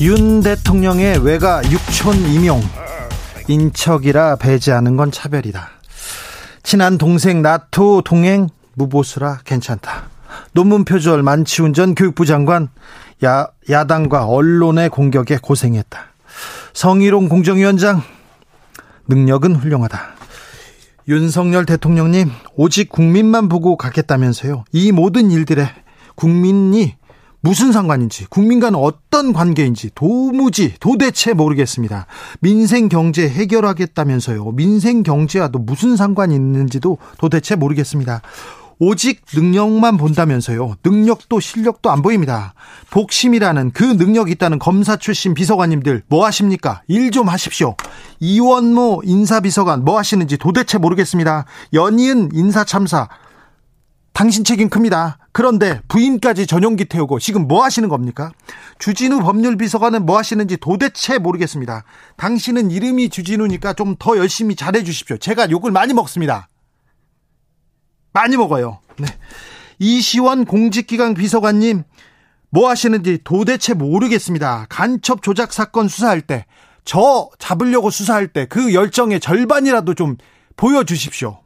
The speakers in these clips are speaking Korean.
윤 대통령의 외가 육촌 임용 인척이라 배제하는 건 차별이다. 친한 동생 나토 동행 무보수라 괜찮다. 논문 표절 만취운전 교육부 장관 야, 야당과 언론의 공격에 고생했다. 성희롱 공정위원장 능력은 훌륭하다. 윤석열 대통령님 오직 국민만 보고 가겠다면서요. 이 모든 일들에 국민이 무슨 상관인지 국민과는 어떤 관계인지 도무지 도대체 모르겠습니다. 민생 경제 해결하겠다면서요. 민생 경제와도 무슨 상관이 있는지도 도대체 모르겠습니다. 오직 능력만 본다면서요. 능력도 실력도 안 보입니다. 복심이라는 그 능력이 있다는 검사 출신 비서관님들 뭐 하십니까? 일 좀 하십시오. 이원모 인사비서관 뭐 하시는지 도대체 모르겠습니다. 연이은 인사참사 당신 책임 큽니다. 그런데 부인까지 전용기 태우고 지금 뭐 하시는 겁니까? 주진우 법률비서관은 뭐 하시는지 도대체 모르겠습니다. 당신은 이름이 주진우니까 좀 더 열심히 잘해 주십시오. 제가 욕을 많이 먹습니다. 많이 먹어요. 네. 이시원 공직기강 비서관님 뭐 하시는지 도대체 모르겠습니다. 간첩 조작 사건 수사할 때, 저 잡으려고 수사할 때 그 열정의 절반이라도 좀 보여주십시오.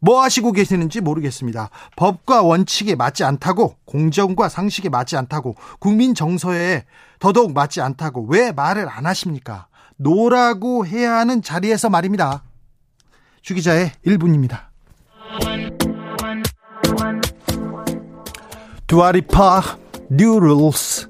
뭐 하시고 계시는지 모르겠습니다. 법과 원칙에 맞지 않다고, 공정과 상식에 맞지 않다고, 국민 정서에 더더욱 맞지 않다고 왜 말을 안 하십니까? 노라고 해야 하는 자리에서 말입니다. 주기자의 1분입니다. 두아리파 뉴 룰스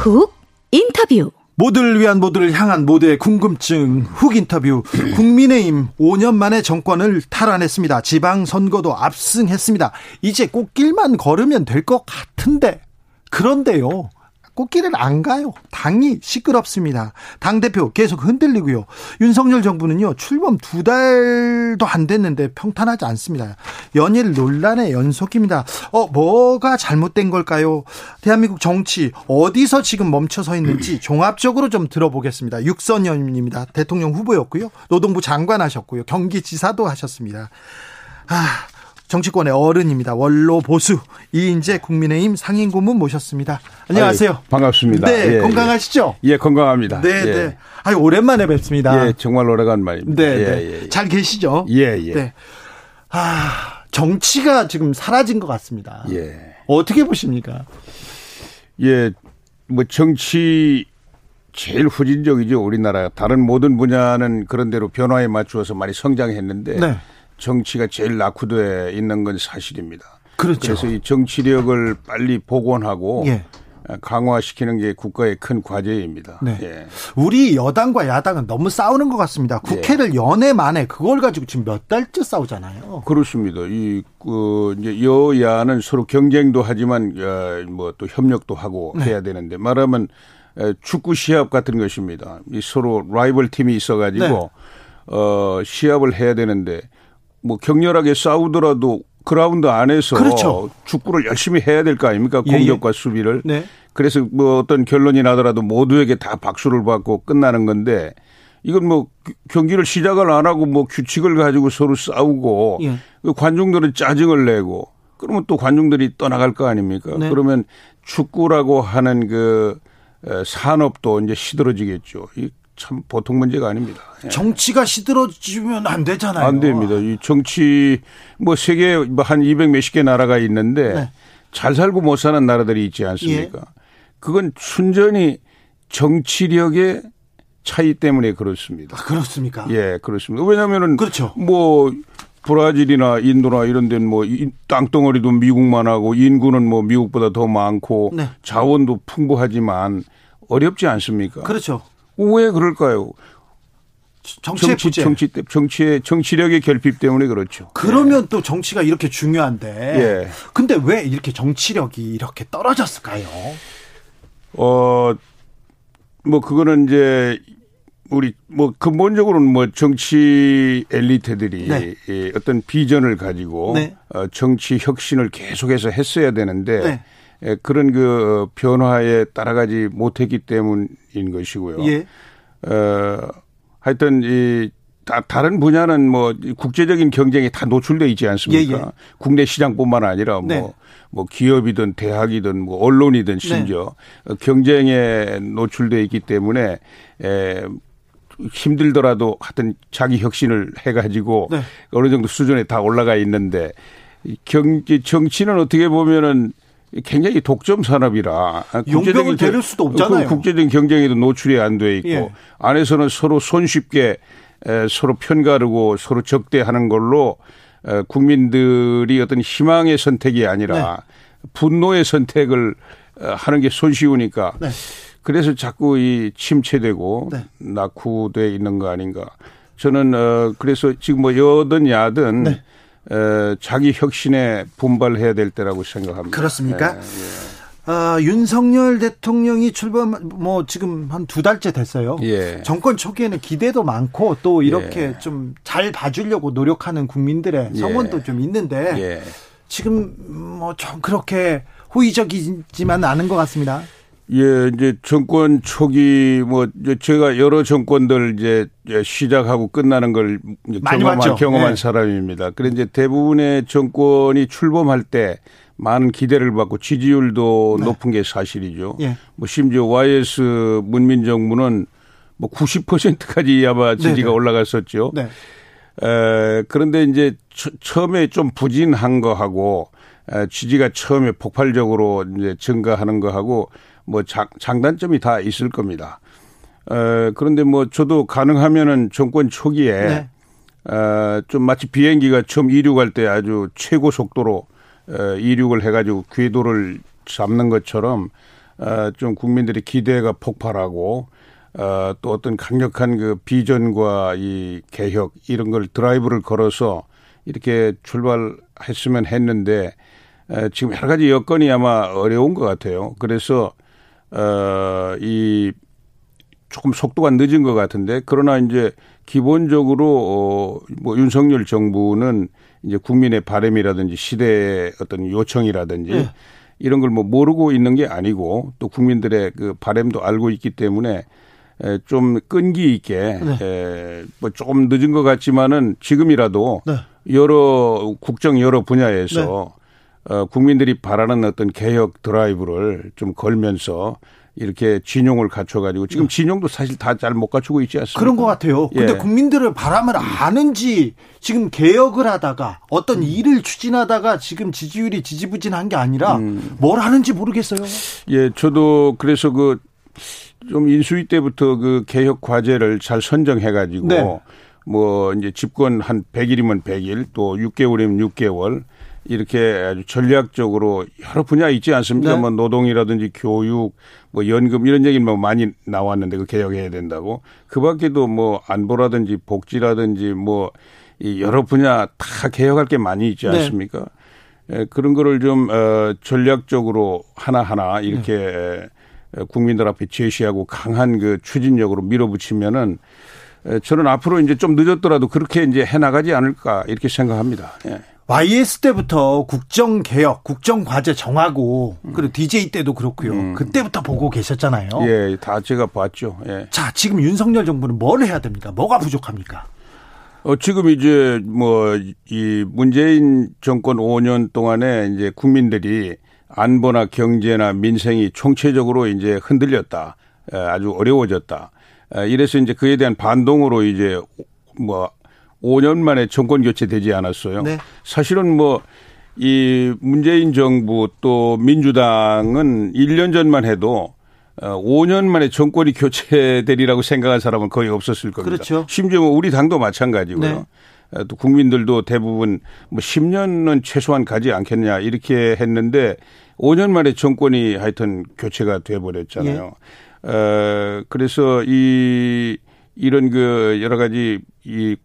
훅 인터뷰 모두를 위한 모두를 향한 모두의 궁금증 훅 인터뷰 국민의힘 5년 만에 정권을 탈환했습니다. 지방선거도 압승했습니다. 이제 꽃길만 걸으면 될 것 같은데 그런데요. 꽃길을 안 가요. 당이 시끄럽습니다. 당대표 계속 흔들리고요. 윤석열 정부는요, 출범 두 달도 안 됐는데 평탄하지 않습니다. 연일 논란의 연속입니다. 어, 뭐가 잘못된 걸까요? 대한민국 정치, 어디서 지금 멈춰 서 있는지 종합적으로 좀 들어보겠습니다. 육선현입니다. 대통령 후보였고요. 노동부 장관 하셨고요. 경기지사도 하셨습니다. 아, 정치권의 어른입니다. 원로 보수 이인재 국민의힘 상임 고문 모셨습니다. 안녕하세요. 아유, 반갑습니다. 네, 예, 건강하시죠? 예, 건강합니다. 네, 예. 네. 아유, 오랜만에 뵙습니다. 예, 정말 오래간만입니다. 네, 예, 네. 예, 잘 계시죠? 예, 예. 네. 아, 정치가 지금 사라진 것 같습니다. 예. 어떻게 보십니까? 예, 뭐 정치 제일 후진적이죠 우리나라. 다른 모든 분야는 그런 대로 변화에 맞추어서 많이 성장했는데. 네. 정치가 제일 낙후돼 있는 건 사실입니다. 그렇죠. 그래서 이 정치력을 빨리 복원하고 예. 강화시키는 게 국가의 큰 과제입니다. 네. 예. 우리 여당과 야당은 너무 싸우는 것 같습니다. 국회를 예. 연애 만에 그걸 가지고 지금 몇 달째 싸우잖아요. 그렇습니다. 이, 그, 이제 여야는 서로 경쟁도 하지만, 어, 뭐또 협력도 하고 네. 해야 되는데 말하면 축구 시합 같은 것입니다. 이 서로 라이벌 팀이 있어가지고, 네. 어, 시합을 해야 되는데 뭐 격렬하게 싸우더라도 그라운드 안에서 그렇죠. 축구를 열심히 해야 될 거 아닙니까? 예, 예. 공격과 예. 수비를. 네. 그래서 뭐 어떤 결론이 나더라도 모두에게 다 박수를 받고 끝나는 건데 이건 뭐 경기를 시작을 안 하고 뭐 규칙을 가지고 서로 싸우고 예. 그 관중들은 짜증을 내고 그러면 또 관중들이 떠나갈 거 아닙니까? 네. 그러면 축구라고 하는 그 산업도 이제 시들어지겠죠. 참 보통 문제가 아닙니다. 예. 정치가 시들어지면 안 되잖아요. 안 됩니다. 이 정치 뭐 세계 한 200 몇십 개 나라가 있는데 네. 잘 살고 못 사는 나라들이 있지 않습니까? 예. 그건 순전히 정치력의 차이 때문에 그렇습니다. 아, 그렇습니까? 예, 그렇습니다. 왜냐하면은 그렇죠. 뭐 브라질이나 인도나 이런 데는 뭐 땅덩어리도 미국만 하고 인구는 뭐 미국보다 더 많고 네. 자원도 풍부하지만 어렵지 않습니까? 그렇죠. 왜 그럴까요? 정치의 정치 정치 때 정치의 정치력의 결핍 때문에 그렇죠. 그러면 예. 또 정치가 이렇게 중요한데. 예. 근데 왜 이렇게 정치력이 이렇게 떨어졌을까요? 어, 뭐 그거는 이제 우리 뭐 근본적으로는 뭐 정치 엘리트들이 네. 어떤 비전을 가지고 네. 어, 정치 혁신을 계속해서 했어야 되는데 네. 그런 그 변화에 따라가지 못했기 때문인 것이고요. 예. 어, 하여튼 이 다, 다른 분야는 뭐 국제적인 경쟁에 다 노출돼 있지 않습니까? 예, 예. 국내 시장뿐만 아니라 뭐, 네. 뭐 기업이든 대학이든 뭐 언론이든 심지어 네. 경쟁에 노출돼 있기 때문에 에, 힘들더라도 하여튼 자기 혁신을 해가지고 네. 어느 정도 수준에 다 올라가 있는데 경제 정치는 어떻게 보면은 굉장히 독점 산업이라 국제적인 데릴 수도 없잖아요. 그 국제적인 경쟁에도 노출이 안 돼 있고 예. 안에서는 서로 손쉽게 서로 편가르고 서로 적대하는 걸로 국민들이 어떤 희망의 선택이 아니라 네. 분노의 선택을 어, 하는 게 손쉬우니까 네. 그래서 자꾸 이 침체되고 네. 낙후돼 있는 거 아닌가. 저는 어 그래서 지금 뭐 여든 야든 네. 어, 자기 혁신에 분발해야 될 때라고 생각합니다. 그렇습니까? 네, 네. 어, 윤석열 대통령이 출범 뭐 지금 한 두 달째 됐어요. 예. 정권 초기에는 기대도 많고 또 이렇게 예. 좀잘 봐주려고 노력하는 국민들의 예. 성원도 예. 좀 있는데 예. 지금 뭐 좀 그렇게 호의적이지만 않은 것 같습니다. 예, 이제 정권 초기 뭐 제가 여러 정권들 이제 시작하고 끝나는 걸 경험한 경험한 네. 사람입니다. 그래 이제 대부분의 정권이 출범할 때 많은 기대를 받고 지지율도 네. 높은 게 사실이죠. 예. 뭐 심지어 YS 문민 정부는 뭐 90%까지 아마 지지가 네네. 올라갔었죠. 네. 에, 그런데 이제 처음에 좀 부진한 거하고 에, 지지가 처음에 폭발적으로 이제 증가하는 거하고 뭐 장, 장단점이 다 있을 겁니다. 어, 그런데 뭐 저도 가능하면은 정권 초기에 네. 어, 좀 마치 비행기가 처음 이륙할 때 아주 최고 속도로 어, 이륙을 해가지고 궤도를 잡는 것처럼 어, 좀 국민들의 기대가 폭발하고 어, 또 어떤 강력한 그 비전과 이 개혁 이런 걸 드라이브를 걸어서 이렇게 출발했으면 했는데 에, 지금 여러 가지 여건이 아마 어려운 것 같아요. 그래서 어, 이 조금 속도가 늦은 것 같은데 그러나 이제 기본적으로 어, 뭐 윤석열 정부는 이제 국민의 바램이라든지 시대의 어떤 요청이라든지 네. 이런 걸 뭐 모르고 있는 게 아니고 또 국민들의 그 바램도 알고 있기 때문에 에, 좀 끈기 있게 네. 에, 뭐 조금 늦은 것 같지만은 지금이라도 네. 여러 국정 여러 분야에서 어, 국민들이 바라는 어떤 개혁 드라이브를 좀 걸면서 이렇게 진용을 갖춰가지고 지금 네. 진용도 사실 다 잘 못 갖추고 있지 않습니까? 그런 것 같아요. 근데 예. 국민들의 바람을 아는지 지금 개혁을 하다가 어떤 음. 일을 추진하다가 지금 지지율이 지지부진한 게 아니라 음. 뭘 하는지 모르겠어요. 예, 저도 그래서 그 좀 인수위 때부터 그 개혁 과제를 잘 선정해가지고 네. 뭐 이제 집권 한 100일이면 100일 또 6개월이면 6개월 이렇게 아주 전략적으로 여러 분야 있지 않습니까? 네. 뭐 노동이라든지 교육, 뭐 연금 이런 얘기는 뭐 많이 나왔는데 그 개혁해야 된다고. 그 밖에도 뭐 안보라든지 복지라든지 뭐 이 여러 분야 다 개혁할 게 많이 있지 네. 않습니까? 네. 예, 그런 거를 좀 어, 전략적으로 하나하나 이렇게 네. 국민들 앞에 제시하고 강한 그 추진력으로 밀어붙이면은 저는 앞으로 이제 좀 늦었더라도 그렇게 이제 해 나가지 않을까 이렇게 생각합니다. 예. YS 때부터 국정 개혁, 국정 과제 정하고 그리고 DJ 때도 그렇고요. 음. 그때부터 보고 계셨잖아요. 예, 다 제가 봤죠. 예. 자, 지금 윤석열 정부는 뭘 해야 됩니까? 뭐가 부족합니까? 어, 지금 이제 뭐 이 문재인 정권 5년 동안에 이제 국민들이 안보나 경제나 민생이 총체적으로 이제 흔들렸다. 아주 어려워졌다. 이래서 이제 그에 대한 반동으로 이제 뭐 5년 만에 정권 교체되지 않았어요. 네. 사실은 뭐 이 문재인 정부 또 민주당은 1년 전만 해도 5년 어, 만에 정권이 교체되리라고 생각한 사람은 거의 없었을 겁니다. 그렇죠. 심지어 뭐 우리 당도 마찬가지고요. 네. 어, 또 국민들도 대부분 뭐 10년은 최소한 가지 않겠냐 이렇게 했는데 5년 만에 정권이 하여튼 교체가 돼 버렸잖아요. 예. 어, 그래서 이 이런 그 여러 가지 이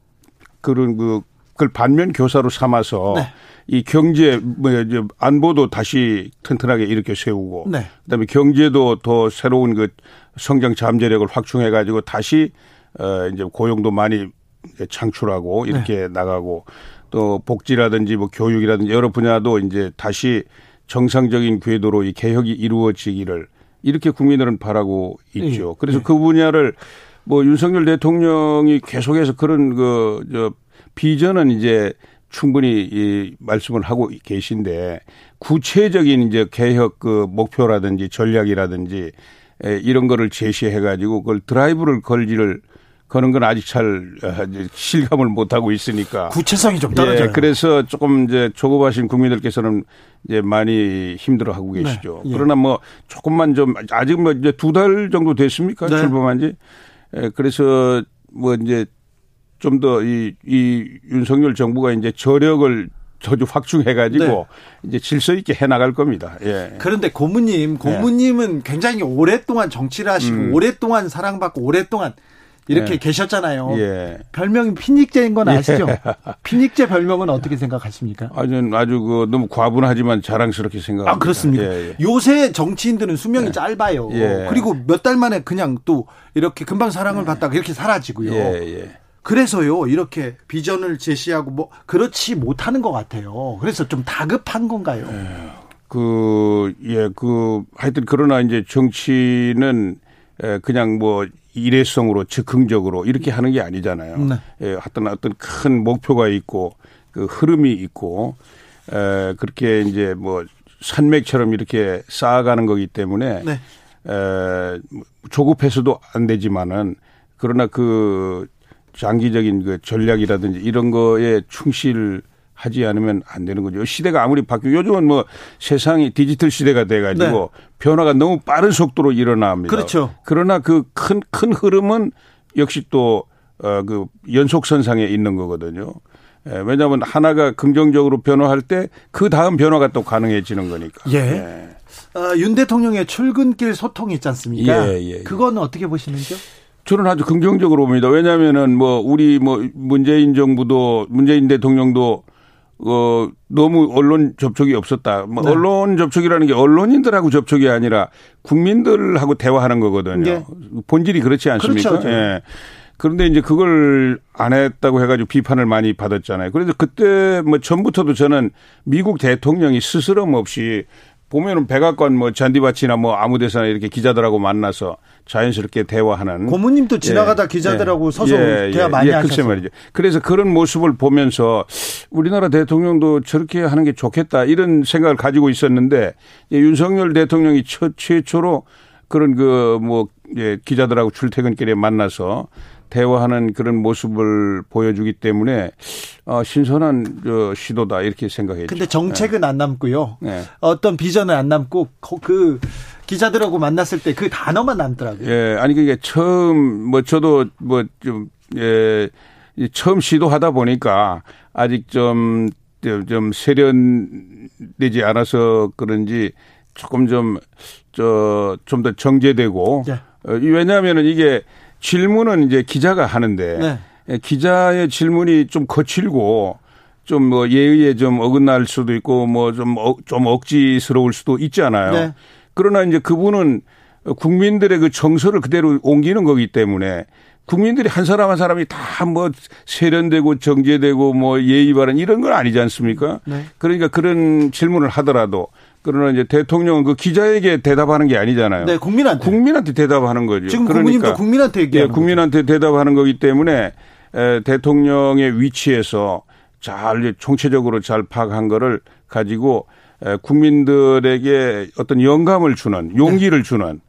그런 그 그걸 반면 교사로 삼아서 네. 이 경제 뭐 안보도 다시 튼튼하게 이렇게 세우고 네. 그다음에 경제도 더 새로운 그 성장 잠재력을 확충해 가지고 다시 어 이제 고용도 많이 창출하고 이렇게 네. 나가고 또 복지라든지 뭐 교육이라든지 여러 분야도 이제 다시 정상적인 궤도로 이 개혁이 이루어지기를 이렇게 국민들은 바라고 있죠. 네. 그래서 네. 그 분야를 뭐 윤석열 대통령이 계속해서 그런 그저 비전은 이제 충분히 이 말씀을 하고 계신데 구체적인 이제 개혁 그 목표라든지 전략이라든지 이런 거를 제시해 가지고 그걸 드라이브를 걸지를 거는 건 아직 잘 어, 실감을 못 하고 있으니까 구체성이 좀 떨어져요. 예, 그래서 조금 이제 조급하신 국민들께서는 이제 많이 힘들어하고 네. 계시죠. 네, 예. 그러나 뭐 조금만 좀 아직 뭐 이제 두 달 정도 됐습니까 네. 출범한지. 예, 그래서 뭐 이제 좀 더 이 이 윤석열 정부가 이제 저력을 저주 확충해가지고 네. 이제 질서 있게 해나갈 겁니다. 예. 그런데 고모님, 예. 고모님은 네. 굉장히 오랫동안 정치를 하시고 음. 오랫동안 사랑받고 오랫동안 이렇게 예. 계셨잖아요. 예. 별명이 피닉제인 건 아시죠? 예. 피닉제 별명은 어떻게 생각하십니까? 아주 아주 그 너무 과분하지만 자랑스럽게 생각합니다. 아 그렇습니까? 예, 예. 요새 정치인들은 수명이 예. 짧아요. 그리고 몇 달 만에 그냥 또 이렇게 금방 사랑을 받다가 이렇게 사라지고요. 그래서요 이렇게 비전을 제시하고 뭐 그렇지 못하는 것 같아요. 그래서 좀 다급한 건가요? 그 예, 그 하여튼 그러나 이제 정치는 그냥 뭐 일회성으로 즉흥적으로 이렇게 하는 게 아니잖아요. 네. 예, 어떤 어떤 큰 목표가 있고 그 흐름이 있고 에, 그렇게 이제 뭐 산맥처럼 이렇게 쌓아가는 거기 때문에 네. 에, 조급해서도 안 되지만은 그러나 그 장기적인 그 전략이라든지 이런 거에 충실 하지 않으면 안 되는 거죠. 시대가 아무리 바뀌고 요즘은 뭐 세상이 디지털 시대가 돼 가지고 네. 변화가 너무 빠른 속도로 일어납니다. 그렇죠. 그러나 그큰큰 흐름은 역시 또 어 그 연속선상에 있는 거거든요. 예, 왜냐하면 하나가 긍정적으로 변화할 때 그 다음 변화가 또 가능해지는 거니까. 예. 예. 어, 윤 대통령의 출근길 소통이 있지 않습니까? 예, 예, 예. 그거는 어떻게 보시는지요? 저는 아주 긍정적으로 봅니다. 왜냐하면은 뭐 우리 뭐 문재인 정부도 문재인 대통령도 어 너무 언론 접촉이 없었다. 뭐 네. 언론 접촉이라는 게 언론인들하고 접촉이 아니라 국민들하고 대화하는 거거든요. 네. 본질이 그렇지 않습니까? 그렇죠. 예. 그런데 이제 그걸 안 했다고 해가지고 비판을 많이 받았잖아요. 그래서 그때 뭐 전부터도 저는 미국 대통령이 스스럼 없이 보면은 백악관 뭐 잔디밭이나 뭐 아무 데서나 이렇게 기자들하고 만나서 자연스럽게 대화하는 고모님도 지나가다 예, 기자들하고 예, 서서 예, 대화 많이 예, 하셨어요. 말이죠. 그래서 그런 모습을 보면서 우리나라 대통령도 저렇게 하는 게 좋겠다 이런 생각을 가지고 있었는데 윤석열 대통령이 첫 최초로 그런 그뭐 예, 기자들하고 출퇴근길에 만나서 대화하는 그런 모습을 보여주기 때문에 어, 신선한 저 시도다 이렇게 생각했죠. 근데 정책은 네. 안 남고요. 네. 어떤 비전은 안 남고 그 기자들하고 만났을 때 그 단어만 남더라고요. 예, 아니 그게 처음 뭐 저도 뭐좀 예, 처음 시도하다 보니까 아직 좀 좀 세련되지 않아서 그런지 조금 좀 저 좀 더 정제되고 네. 어, 왜냐하면은 이게 질문은 이제 기자가 하는데 네. 예, 기자의 질문이 좀 거칠고 좀 뭐 예의에 좀 어긋날 수도 있고 뭐 좀좀 어, 좀 억지스러울 수도 있잖아요. 네. 그러나 이제 그분은 국민들의 그 정서를 그대로 옮기는 거기 때문에 국민들이 한 사람 한 사람이 다 뭐 세련되고 정제되고 뭐 예의 바른 이런 건 아니지 않습니까? 네. 그러니까 그런 질문을 하더라도 그러나 이제 대통령은 그 기자에게 대답하는 게 아니잖아요. 네, 국민한테. 국민한테 대답하는 거죠. 지금 그러니까 국민한테 얘기하는 예, 국민한테 거죠. 대답하는 거기 때문에 에, 대통령의 위치에서 잘 총체적으로 잘 파악한 거를 가지고 에, 국민들에게 어떤 영감을 주는 용기를 네. 주는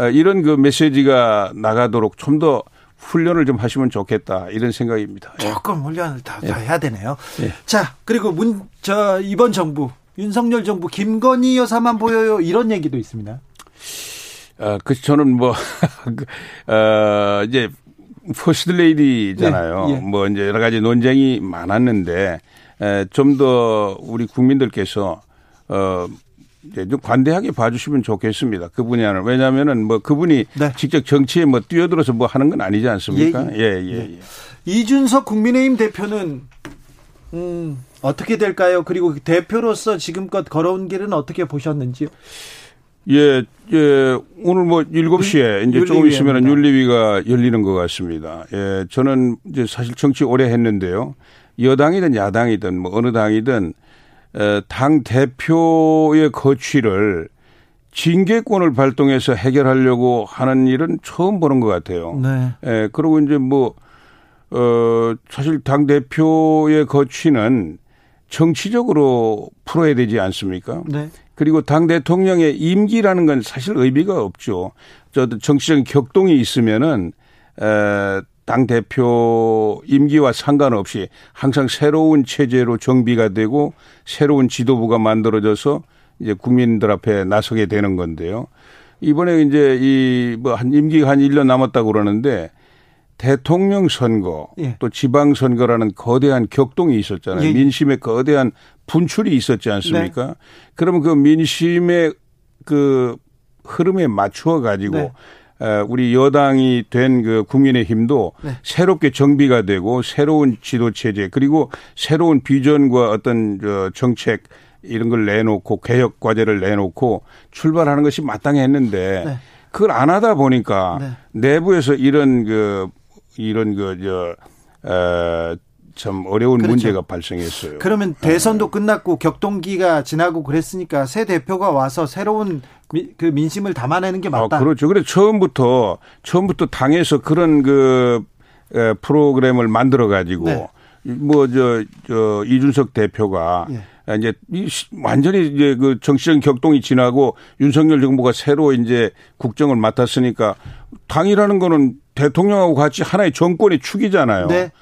에, 이런 그 메시지가 나가도록 좀 더 훈련을 좀 하시면 좋겠다 이런 생각입니다. 예. 조금 훈련을 다, 다 예. 해야 되네요. 예. 자 그리고 문 저 이번 정부 윤석열 정부 김건희 여사만 보여요 이런 얘기도 있습니다. 아, 그 저는 뭐 그, 어, 이제 퍼스트 레이디잖아요. 네, 예. 뭐 이제 여러 가지 논쟁이 많았는데 좀 더 우리 국민들께서 어좀 관대하게 봐주시면 좋겠습니다. 그 분야는 왜냐하면은 뭐 그분이 네. 직접 정치에 뭐 뛰어들어서 뭐 하는 건 아니지 않습니까? 예, 예, 예. 예. 예. 이준석 국민의힘 대표는 음, 어떻게 될까요? 그리고 대표로서 지금껏 걸어온 길은 어떻게 보셨는지요? 예, 예, 오늘 뭐 7시에 이제 조금 있으면 윤리위가 열리는 것 같습니다. 예, 저는 이제 사실 정치 오래 했는데요. 여당이든 야당이든 뭐 어느 당이든 당 대표의 거취를 징계권을 발동해서 해결하려고 하는 일은 처음 보는 것 같아요. 네. 예, 그리고 이제 뭐, 어, 사실 당 대표의 거취는 정치적으로 풀어야 되지 않습니까? 네. 그리고 당 대통령의 임기라는 건 사실 의미가 없죠. 저 정치적인 격동이 있으면은 에, 당 대표 임기와 상관없이 항상 새로운 체제로 정비가 되고 새로운 지도부가 만들어져서 이제 국민들 앞에 나서게 되는 건데요. 이번에 이제 이 뭐 한 임기가 한 1년 남았다고 그러는데 대통령 선거 예. 또 지방 선거라는 거대한 격동이 있었잖아요. 예. 민심의 거대한 분출이 있었지 않습니까? 네. 그러면 그 민심의 그 흐름에 맞추어 가지고 네. 우리 여당이 된 그 국민의힘도 네. 새롭게 정비가 되고 새로운 지도 체제 그리고 새로운 비전과 어떤 저 정책 이런 걸 내놓고 개혁 과제를 내놓고 출발하는 것이 마땅했는데 네. 그걸 안 하다 보니까 네. 내부에서 이런 그 이런 그저 어, 참 어려운 그렇죠. 문제가 발생했어요. 그러면 대선도 끝났고 격동기가 지나고 그랬으니까 새 대표가 와서 새로운 미, 그 민심을 담아내는 게 맞다. 아, 그렇죠. 그래 처음부터 처음부터 당에서 그런 그 에, 프로그램을 만들어 가지고 네. 뭐저 저 이준석 대표가 예. 이제 완전히 이제 그 정치적인 격동이 지나고 윤석열 정부가 새로 이제 국정을 맡았으니까 당이라는 거는 대통령하고 같이 하나의 정권의 축이잖아요. 네.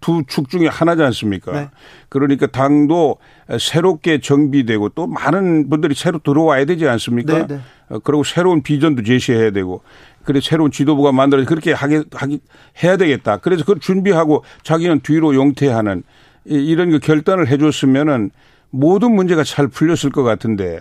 두축 중에 하나지 않습니까? 네. 그러니까 당도 새롭게 정비되고 또 많은 분들이 새로 들어와야 되지 않습니까? 네, 네. 어, 그리고 새로운 비전도 제시해야 되고 그래 새로운 지도부가 만들어 그렇게 하게 하기 해야 되겠다. 그래서 그걸 준비하고 자기는 뒤로 용퇴하는 이런 그 결단을 해줬으면은 모든 문제가 잘 풀렸을 것 같은데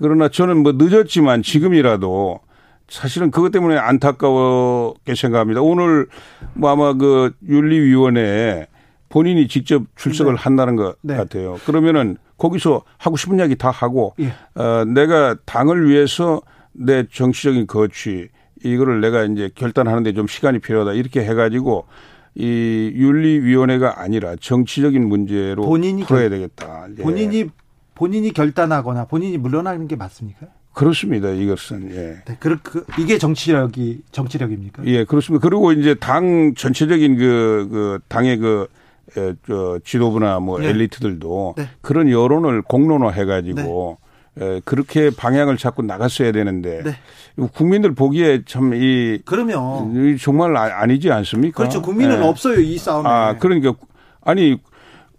그러나 저는 뭐 늦었지만 지금이라도 사실은 그것 때문에 안타까웠게 생각합니다. 오늘 뭐 아마 그 윤리위원회에 본인이 직접 출석을 네. 한다는 것 네. 같아요. 그러면은 거기서 하고 싶은 이야기 다 하고 예. 어, 내가 당을 위해서 내 정치적인 거취 이거를 내가 이제 결단하는데 좀 시간이 필요하다 이렇게 해가지고 이 윤리위원회가 아니라 정치적인 문제로 본인이 풀어야 되겠다. 예. 본인이 본인이 결단하거나 본인이 물러나는 게 맞습니까? 그렇습니다. 이것은 예. 네, 그, 그 이게 정치력이 정치력입니까? 예, 그렇습니다. 그리고 이제 당 전체적인 그, 그 당의 그 에, 저 지도부나 뭐 네. 엘리트들도 네. 그런 여론을 공론화해 가지고 네. 그렇게 방향을 잡고 나갔어야 되는데 네. 국민들 보기에 참 이 그러면 정말 아, 니지 않습니까? 그렇죠. 국민은 예. 없어요 이 싸움에. 아 그러니까 아니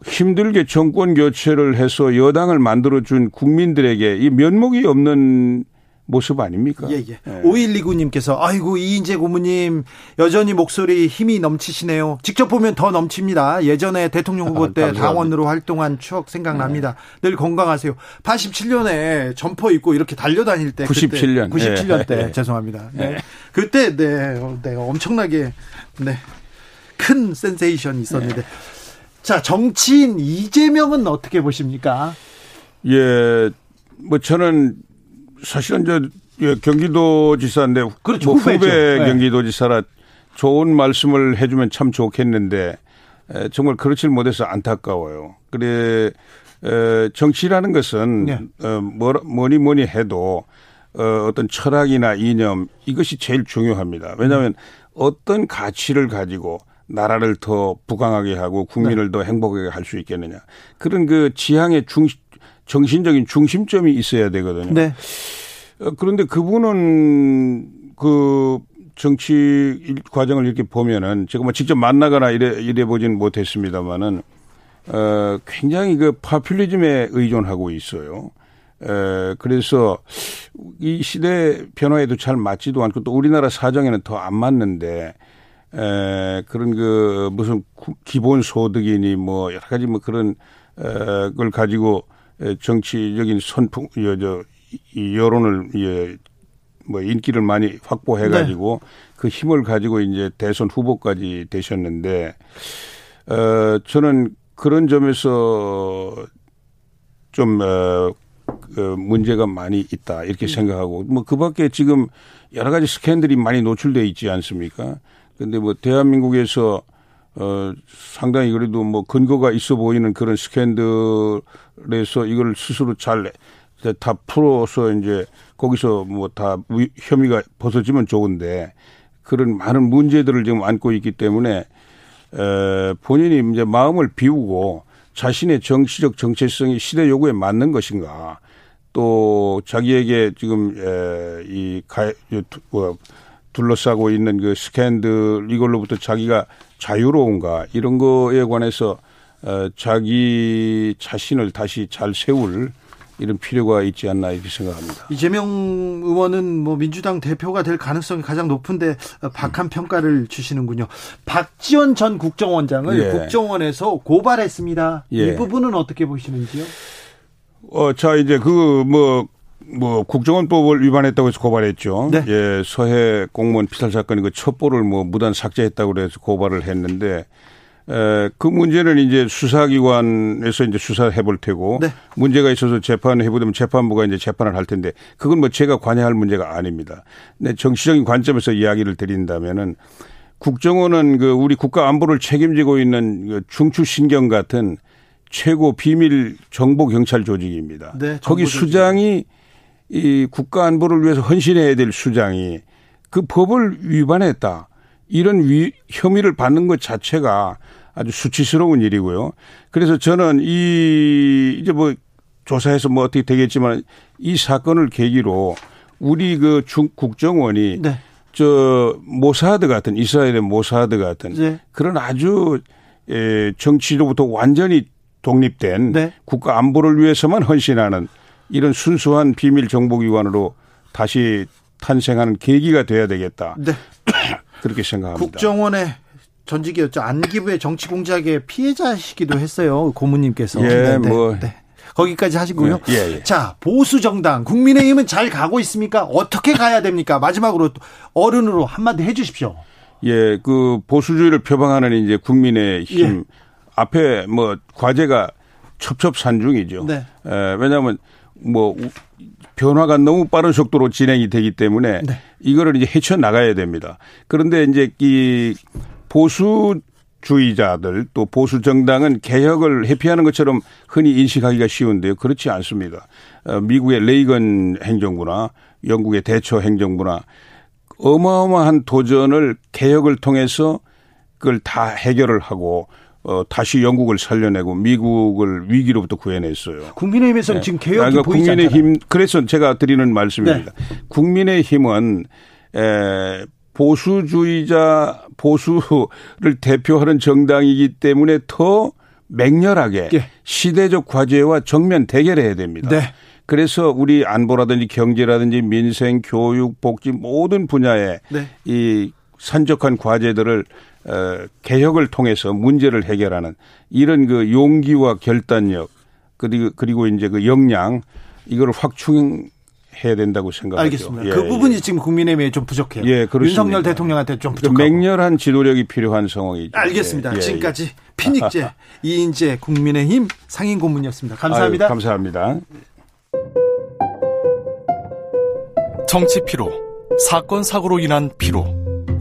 힘들게 정권 교체를 해서 여당을 만들어준 국민들에게 이 면목이 없는 모습 아닙니까? 예, 예. 예. 5129님께서 아이고 이인재 고모님 여전히 목소리 힘이 넘치시네요. 직접 보면 더 넘칩니다. 예전에 대통령 후보 때 아, 당원으로 활동한 추억 생각납니다. 네. 늘 건강하세요. 87년에 점퍼 입고 이렇게 달려다닐 때 97년 97년 예. 때 예. 죄송합니다. 네. 예. 그때 네, 네 엄청나게 네. 큰 센세이션이 있었는데 예. 자, 정치인 이재명은 어떻게 보십니까? 예, 뭐 저는 사실은 저 예, 경기도지사인데 그렇죠, 뭐 후배 네. 경기도지사라 좋은 말씀을 해주면 참 좋겠는데 에, 정말 그렇지 못해서 안타까워요. 그래 에, 정치라는 것은 네. 어, 뭐, 뭐니 뭐니 해도 어, 어떤 철학이나 이념 이것이 제일 중요합니다. 왜냐하면 음. 어떤 가치를 가지고 나라를 더 부강하게 하고 국민을 네. 더 행복하게 할 수 있겠느냐. 그런 그 지향의 중, 정신적인 중심점이 있어야 되거든요. 네. 어, 그런데 그분은 그 정치 과정을 이렇게 보면은 제가 뭐 직접 만나거나 이래, 이래 보진 못했습니다만은 어, 굉장히 그 파퓰리즘에 의존하고 있어요. 에, 그래서 이 시대 변화에도 잘 맞지도 않고 또 우리나라 사정에는 더 안 맞는데 에, 그런 그 무슨 기본 소득이니 뭐 여러 가지 뭐 그런 에, 걸 가지고 정치적인 선풍, 저, 이 여론을 예, 뭐 인기를 많이 확보해 가지고 네. 그 힘을 가지고 이제 대선 후보까지 되셨는데 어 저는 그런 점에서 좀 어, 그 문제가 많이 있다 이렇게 음. 생각하고 뭐 그밖에 지금 여러 가지 스캔들이 많이 노출돼 있지 않습니까? 근데 뭐 대한민국에서 어 상당히 그래도 뭐 근거가 있어 보이는 그런 스캔들에서 이걸 스스로 잘 다 풀어서 이제 거기서 뭐 다 혐의가 벗어지면 좋은데 그런 많은 문제들을 지금 안고 있기 때문에 에 본인이 이제 마음을 비우고 자신의 정치적 정체성이 시대 요구에 맞는 것인가 또 자기에게 지금 에이 가, 뭐, 둘러싸고 있는 그 스캔들 이걸로부터 자기가 자유로운가 이런 거에 관해서 어, 자기 자신을 다시 잘 세울 이런 필요가 있지 않나 이렇게 생각합니다. 이재명 의원은 뭐 민주당 대표가 될 가능성이 가장 높은데 박한 평가를 주시는군요. 박지원 전 국정원장을 예. 국정원에서 고발했습니다. 예. 이 부분은 어떻게 보시는지요? 어, 자 이제 그 뭐 뭐 국정원법을 위반했다고 해서 고발했죠. 네. 예, 서해 공무원 피살 사건이 그 첩보를 뭐 무단 삭제했다고 그래서 고발을 했는데 에, 그 문제는 이제 수사기관에서 이제 수사해 볼 테고 네. 문제가 있어서 재판을 해보면 재판부가 이제 재판을 할 텐데 그건 뭐 제가 관여할 문제가 아닙니다. 네, 정치적인 관점에서 이야기를 드린다면은 국정원은 그 우리 국가 안보를 책임지고 있는 그 중추신경 같은 최고 비밀 정보 경찰 조직입니다. 네, 거기 수장이 이 국가 안보를 위해서 헌신해야 될 수장이 그 법을 위반했다. 이런 위, 혐의를 받는 것 자체가 아주 수치스러운 일이고요. 그래서 저는 이 이제 뭐 조사해서 뭐 어떻게 되겠지만 이 사건을 계기로 우리 그 중, 국정원이 네. 저 모사드 같은 이스라엘의 모사드 같은 네. 그런 아주 에, 정치로부터 완전히 독립된 네. 국가 안보를 위해서만 헌신하는 이런 순수한 비밀 정보기관으로 다시 탄생하는 계기가 돼야 되겠다. 네. 그렇게 생각합니다. 국정원의 전직이었죠. 안기부의 정치 공작의 피해자시기도 했어요. 고모님께서. 예, 네, 네, 뭐. 네. 거기까지 하시고요. 예, 예, 예. 자, 보수 정당 국민의힘은 잘 가고 있습니까? 어떻게 가야 됩니까? 마지막으로 어른으로 한마디 해 주십시오. 예, 그 보수주의를 표방하는 이제 국민의힘 예. 앞에 뭐 과제가 첩첩산중이죠. 네. 에, 왜냐하면 뭐 변화가 너무 빠른 속도로 진행이 되기 때문에 네. 이거를 이제 헤쳐 나가야 됩니다. 그런데 이제 이 보수 주의자들 또 보수 정당은 개혁을 회피하는 것처럼 흔히 인식하기가 쉬운데요. 그렇지 않습니다. 어, 미국의 레이건 행정부나 영국의 대처 행정부나 어마어마한 도전을 개혁을 통해서 그걸 다 해결을 하고 어, 다시 영국을 살려내고 미국을 위기로부터 구해냈어요. 국민의힘에서는 네. 지금 개혁이 그러니까 보이지 국민의힘 않잖아요. 그래서 제가 드리는 말씀입니다. 네. 국민의힘은 에, 보수주의자 보수를 대표하는 정당이기 때문에 더 맹렬하게 네. 시대적 과제와 정면 대결해야 됩니다. 네. 그래서 우리 안보라든지 경제라든지 민생, 교육, 복지 모든 분야에 네. 이 산적한 과제들을 어, 개혁을 통해서 문제를 해결하는 이런 그 용기와 결단력 그리고 그리고 이제 그 역량 이거를 확충 해야 된다고 생각하죠. 알겠습니다. 예, 그 부분이 예. 지금 국민의힘에 좀 부족해요. 예, 그렇습니다. 윤석열 대통령한테 좀 부족하고. 맹렬한 지도력이 필요한 상황이죠. 알겠습니다. 예, 예 지금까지 피닉제 이인재 국민의힘 상임 고문이었습니다. 감사합니다. 아유, 감사합니다. 정치 피로, 사건 사고로 인한 피로.